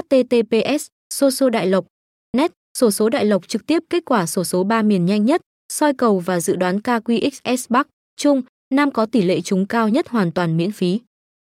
https sổ số đại lộc net, sổ số đại lộc trực tiếp, kết quả sổ số 3 miền nhanh nhất, soi cầu và dự đoán KQXS Bắc, Trung, Nam có tỷ lệ trúng cao nhất hoàn toàn miễn phí.